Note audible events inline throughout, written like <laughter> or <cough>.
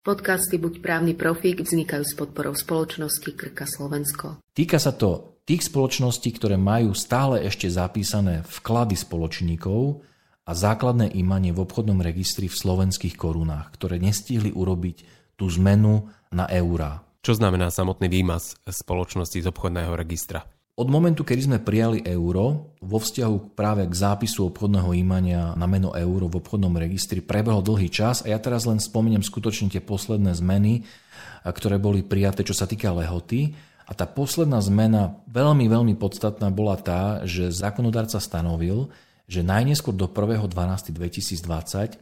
Podcasty Buď právny profík vznikajú s podporou spoločnosti Krka Slovensko. Týka sa to tých spoločností, ktoré majú stále ešte zapísané vklady spoločníkov a základné imanie v obchodnom registri v slovenských korunách, ktoré nestihli urobiť tú zmenu na eurá. Čo znamená samotný výmaz spoločnosti z obchodného registra? Od momentu, kedy sme prijali euro, vo vzťahu práve k zápisu obchodného imania na meno euro v obchodnom registri prebehol dlhý čas a ja teraz len spomeniem skutočne tie posledné zmeny, ktoré boli prijaté, čo sa týka lehoty. A tá posledná zmena, veľmi, veľmi podstatná, bola tá, že zákonodárca stanovil, že najneskôr do 1.12.2020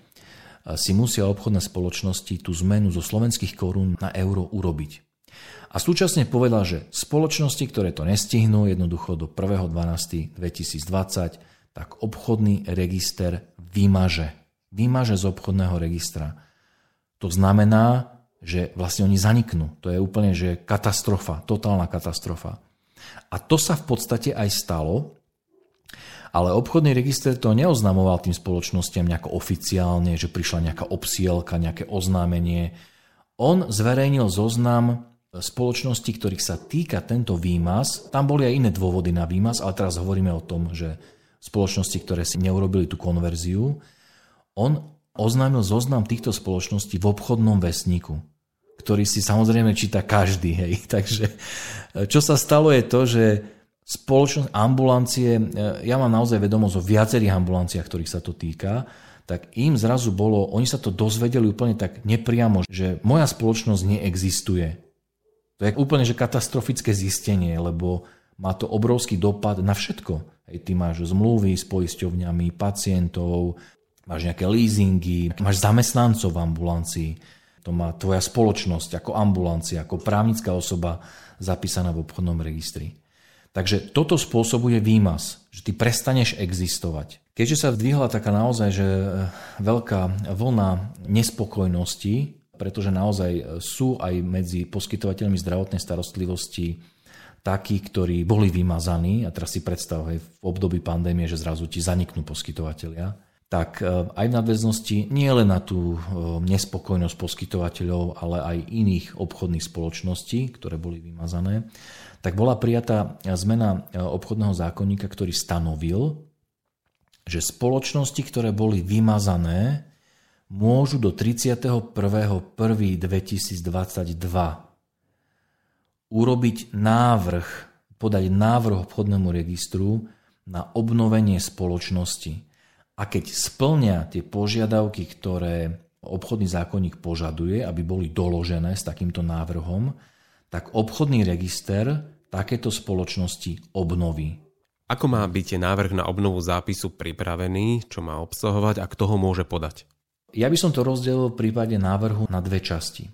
si musia obchodné spoločnosti tú zmenu zo slovenských korún na euro urobiť. A súčasne povedal, že spoločnosti, ktoré to nestihnú jednoducho do 1.12.2020, tak obchodný register vymaže. Vymaže z obchodného registra. To znamená, že vlastne oni zaniknú. To je úplne že katastrofa, totálna katastrofa. A to sa v podstate aj stalo, ale obchodný register to neoznamoval tým spoločnostiam nejako oficiálne, že prišla nejaká obsielka, nejaké oznámenie. On zverejnil zoznam spoločnosti, ktorých sa týka tento výmaz, tam boli aj iné dôvody na výmaz, ale teraz hovoríme o tom, že spoločnosti, ktoré si neurobili tú konverziu, on oznámil zoznam týchto spoločností v obchodnom vesníku, ktorý si samozrejme číta každý. Hej. <laughs> Takže čo sa stalo je to, že spoločnosť ambulancie, ja mám naozaj vedomosť o viacerých ambulanciách, ktorých sa to týka, tak im zrazu bolo, oni sa to dozvedeli úplne tak nepriamo, že moja spoločnosť neexistuje. To je úplne že katastrofické zistenie, lebo má to obrovský dopad na všetko. Hej, ty máš zmluvy s poisťovňami, pacientov, máš nejaké leasingy, máš zamestnancov v ambulancii, to má tvoja spoločnosť ako ambulancia, ako právnická osoba zapísaná v obchodnom registri. Takže toto spôsobuje výmaz, že ty prestaneš existovať. Keďže sa vdvihla taká naozaj že veľká vlna nespokojnosti pretože naozaj sú aj medzi poskytovateľmi zdravotnej starostlivosti takí, ktorí boli vymazaní, a teraz si predstav, hej, v období pandémie, že zrazu ti zaniknú poskytovateľia, tak e, aj v nadväznosti nie len na tú e, nespokojnosť poskytovateľov, ale aj iných obchodných spoločností, ktoré boli vymazané, tak bola prijatá zmena e, obchodného zákonníka, ktorý stanovil, že spoločnosti, ktoré boli vymazané, môžu do 31.1.2022 urobiť návrh, podať návrh obchodnému registru na obnovenie spoločnosti. A keď splňa tie požiadavky, ktoré obchodný zákonník požaduje, aby boli doložené s takýmto návrhom, tak obchodný register takéto spoločnosti obnoví. Ako má byť návrh na obnovu zápisu pripravený, čo má obsahovať a kto ho môže podať? Ja by som to rozdelil v prípade návrhu na dve časti.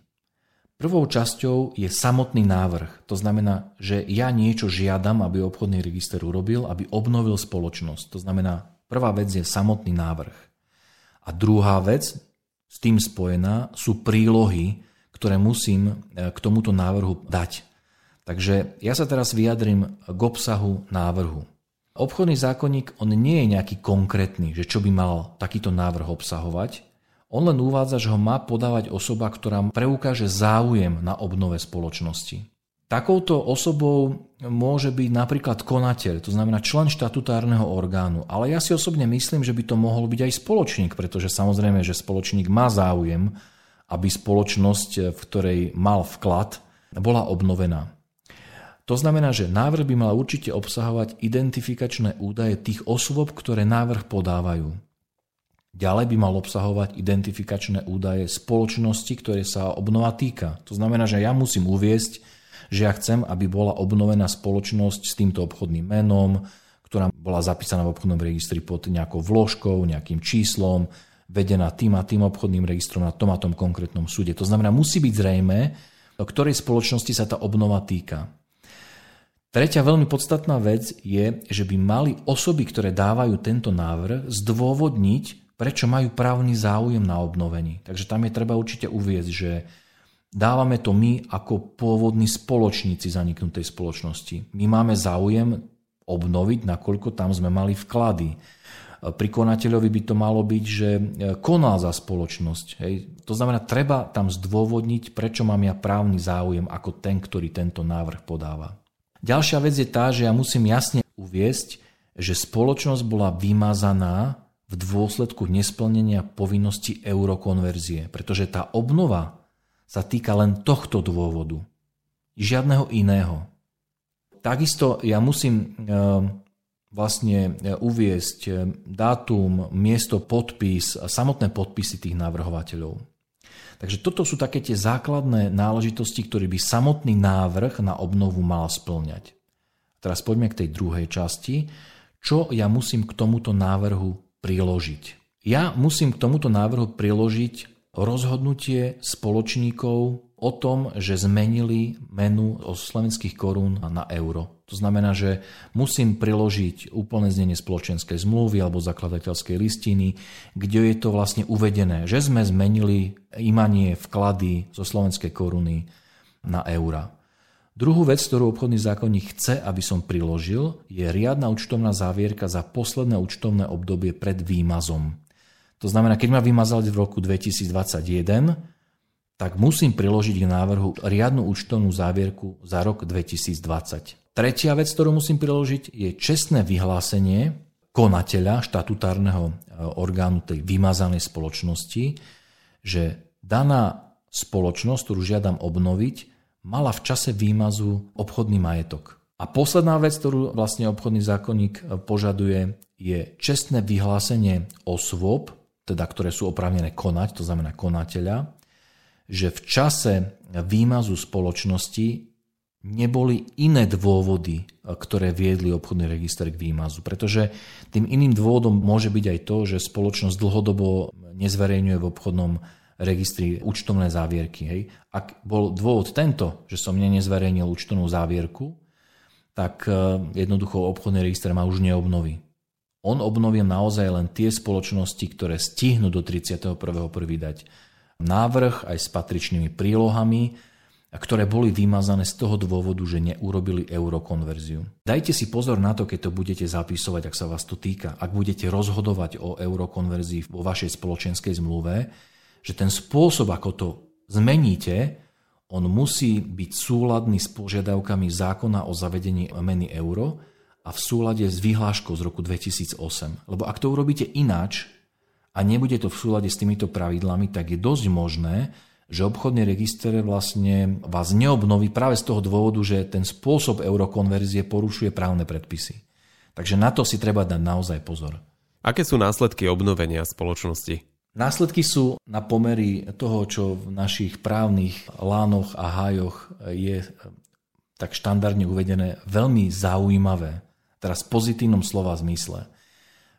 Prvou časťou je samotný návrh. To znamená, že ja niečo žiadam, aby obchodný register urobil, aby obnovil spoločnosť. To znamená, prvá vec je samotný návrh. A druhá vec, s tým spojená, sú prílohy, ktoré musím e, k tomuto návrhu dať. Takže ja sa teraz vyjadrím k obsahu návrhu. Obchodný zákonník, on nie je nejaký konkrétny, že čo by mal takýto návrh obsahovať, on len uvádza, že ho má podávať osoba, ktorá preukáže záujem na obnove spoločnosti. Takouto osobou môže byť napríklad konateľ, to znamená člen štatutárneho orgánu. Ale ja si osobne myslím, že by to mohol byť aj spoločník, pretože samozrejme, že spoločník má záujem, aby spoločnosť, v ktorej mal vklad, bola obnovená. To znamená, že návrh by mal určite obsahovať identifikačné údaje tých osôb, ktoré návrh podávajú. Ďalej by mal obsahovať identifikačné údaje spoločnosti, ktoré sa obnova týka. To znamená, že ja musím uviesť, že ja chcem, aby bola obnovená spoločnosť s týmto obchodným menom, ktorá bola zapísaná v obchodnom registri pod nejakou vložkou, nejakým číslom, vedená tým a tým obchodným registrom na tom a tom konkrétnom súde. To znamená, musí byť zrejme, o ktorej spoločnosti sa tá obnova týka. Tretia veľmi podstatná vec je, že by mali osoby, ktoré dávajú tento návrh, zdôvodniť, prečo majú právny záujem na obnovení. Takže tam je treba určite uviezť, že dávame to my ako pôvodní spoločníci zaniknutej spoločnosti. My máme záujem obnoviť, nakoľko tam sme mali vklady. Pri konateľovi by to malo byť, že konal za spoločnosť. Hej. To znamená, treba tam zdôvodniť, prečo mám ja právny záujem ako ten, ktorý tento návrh podáva. Ďalšia vec je tá, že ja musím jasne uviesť, že spoločnosť bola vymazaná v dôsledku nesplnenia povinnosti eurokonverzie, pretože tá obnova sa týka len tohto dôvodu. Žiadneho iného. Takisto ja musím ehm, vlastne e, uviesť e, dátum, miesto, podpis a samotné podpisy tých navrhovateľov. Takže toto sú také tie základné náležitosti, ktoré by samotný návrh na obnovu mal splňať. Teraz poďme k tej druhej časti. Čo ja musím k tomuto návrhu priložiť? Ja musím k tomuto návrhu priložiť rozhodnutie spoločníkov o tom, že zmenili menu o slovenských korún na euro. To znamená, že musím priložiť úplné znenie spoločenskej zmluvy alebo zakladateľskej listiny, kde je to vlastne uvedené, že sme zmenili imanie vklady zo slovenskej koruny na eura. Druhú vec, ktorú obchodný zákonník chce, aby som priložil, je riadna účtovná závierka za posledné účtovné obdobie pred výmazom. To znamená, keď ma vymazali v roku 2021, tak musím priložiť k návrhu riadnu účtovnú závierku za rok 2020. Tretia vec, ktorú musím priložiť, je čestné vyhlásenie konateľa štatutárneho e, orgánu tej vymazanej spoločnosti, že daná spoločnosť, ktorú žiadam obnoviť, mala v čase výmazu obchodný majetok. A posledná vec, ktorú vlastne obchodný zákonník e, požaduje, je čestné vyhlásenie osôb, teda ktoré sú oprávnené konať, to znamená konateľa, že v čase výmazu spoločnosti neboli iné dôvody, ktoré viedli obchodný register k výmazu. Pretože tým iným dôvodom môže byť aj to, že spoločnosť dlhodobo nezverejňuje v obchodnom registri účtovné závierky. Hej. Ak bol dôvod tento, že som mne nezverejnil účtovnú závierku, tak e, jednoducho obchodný register ma už neobnoví. On obnovil naozaj len tie spoločnosti, ktoré stihnú do 31.1. dať návrh aj s patričnými prílohami, ktoré boli vymazané z toho dôvodu, že neurobili eurokonverziu. Dajte si pozor na to, keď to budete zapisovať, ak sa vás to týka. Ak budete rozhodovať o eurokonverzii vo vašej spoločenskej zmluve, že ten spôsob, ako to zmeníte, on musí byť súladný s požiadavkami zákona o zavedení meny euro a v súlade s vyhláškou z roku 2008. Lebo ak to urobíte ináč, a nebude to v súlade s týmito pravidlami, tak je dosť možné, že obchodný register vlastne vás neobnoví práve z toho dôvodu, že ten spôsob eurokonverzie porušuje právne predpisy. Takže na to si treba dať naozaj pozor. Aké sú následky obnovenia spoločnosti? Následky sú na pomery toho, čo v našich právnych lánoch a hájoch je tak štandardne uvedené veľmi zaujímavé, teraz v pozitívnom slova zmysle.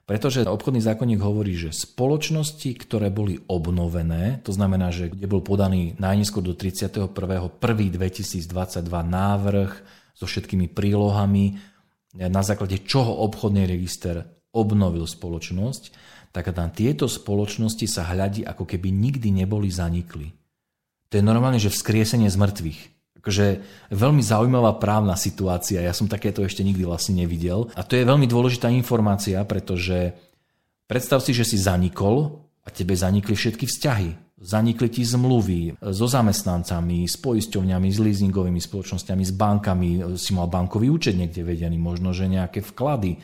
Pretože obchodný zákonník hovorí, že spoločnosti, ktoré boli obnovené, to znamená, že kde bol podaný najneskôr do 31.1.2022 návrh so všetkými prílohami, na základe čoho obchodný register obnovil spoločnosť, tak na tieto spoločnosti sa hľadí, ako keby nikdy neboli zanikli. To je normálne, že vzkriesenie z mŕtvych akože veľmi zaujímavá právna situácia. Ja som takéto ešte nikdy vlastne nevidel. A to je veľmi dôležitá informácia, pretože predstav si, že si zanikol a tebe zanikli všetky vzťahy. Zanikli ti zmluvy so zamestnancami, s poisťovňami, s leasingovými spoločnosťami, s bankami, si mal bankový účet niekde vedený, možno, že nejaké vklady.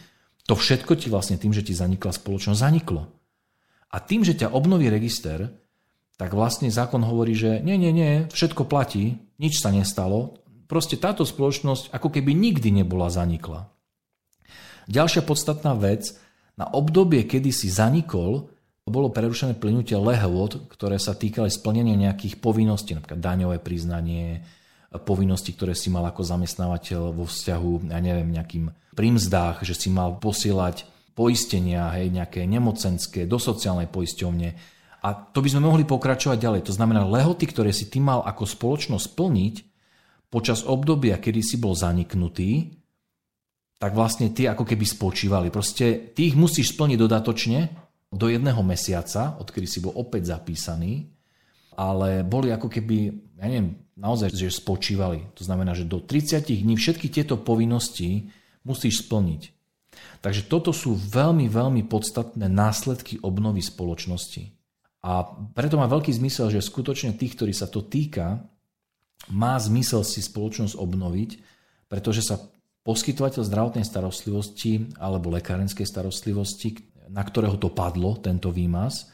To všetko ti vlastne tým, že ti zanikla spoločnosť, zaniklo. A tým, že ťa obnoví register, tak vlastne zákon hovorí, že nie, nie, nie, všetko platí, nič sa nestalo, proste táto spoločnosť ako keby nikdy nebola zanikla. Ďalšia podstatná vec, na obdobie, kedy si zanikol, bolo prerušené plynutie lehôd, ktoré sa týkali splnenia nejakých povinností, napríklad daňové priznanie, povinnosti, ktoré si mal ako zamestnávateľ vo vzťahu, ja neviem, nejakým prímzdách, že si mal posielať poistenia, hej, nejaké nemocenské do sociálnej poisťovne, a to by sme mohli pokračovať ďalej. To znamená, lehoty, ktoré si ty mal ako spoločnosť splniť počas obdobia, kedy si bol zaniknutý, tak vlastne tie ako keby spočívali. Proste ty ich musíš splniť dodatočne do jedného mesiaca, odkedy si bol opäť zapísaný, ale boli ako keby, ja neviem, naozaj, že spočívali. To znamená, že do 30 dní všetky tieto povinnosti musíš splniť. Takže toto sú veľmi, veľmi podstatné následky obnovy spoločnosti. A preto má veľký zmysel, že skutočne tých, ktorí sa to týka, má zmysel si spoločnosť obnoviť, pretože sa poskytovateľ zdravotnej starostlivosti alebo lekárenskej starostlivosti, na ktorého to padlo, tento výmaz,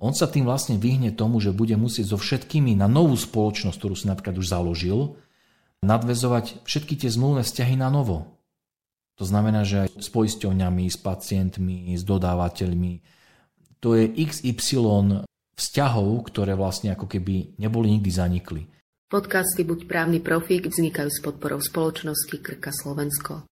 on sa tým vlastne vyhne tomu, že bude musieť so všetkými na novú spoločnosť, ktorú si napríklad už založil, nadvezovať všetky tie zmluvné vzťahy na novo. To znamená, že aj s poisťovňami, s pacientmi, s dodávateľmi, to je XY vzťahov, ktoré vlastne ako keby neboli nikdy zanikli. Podcasty Buď právny profík vznikajú s podporou spoločnosti Krka Slovensko.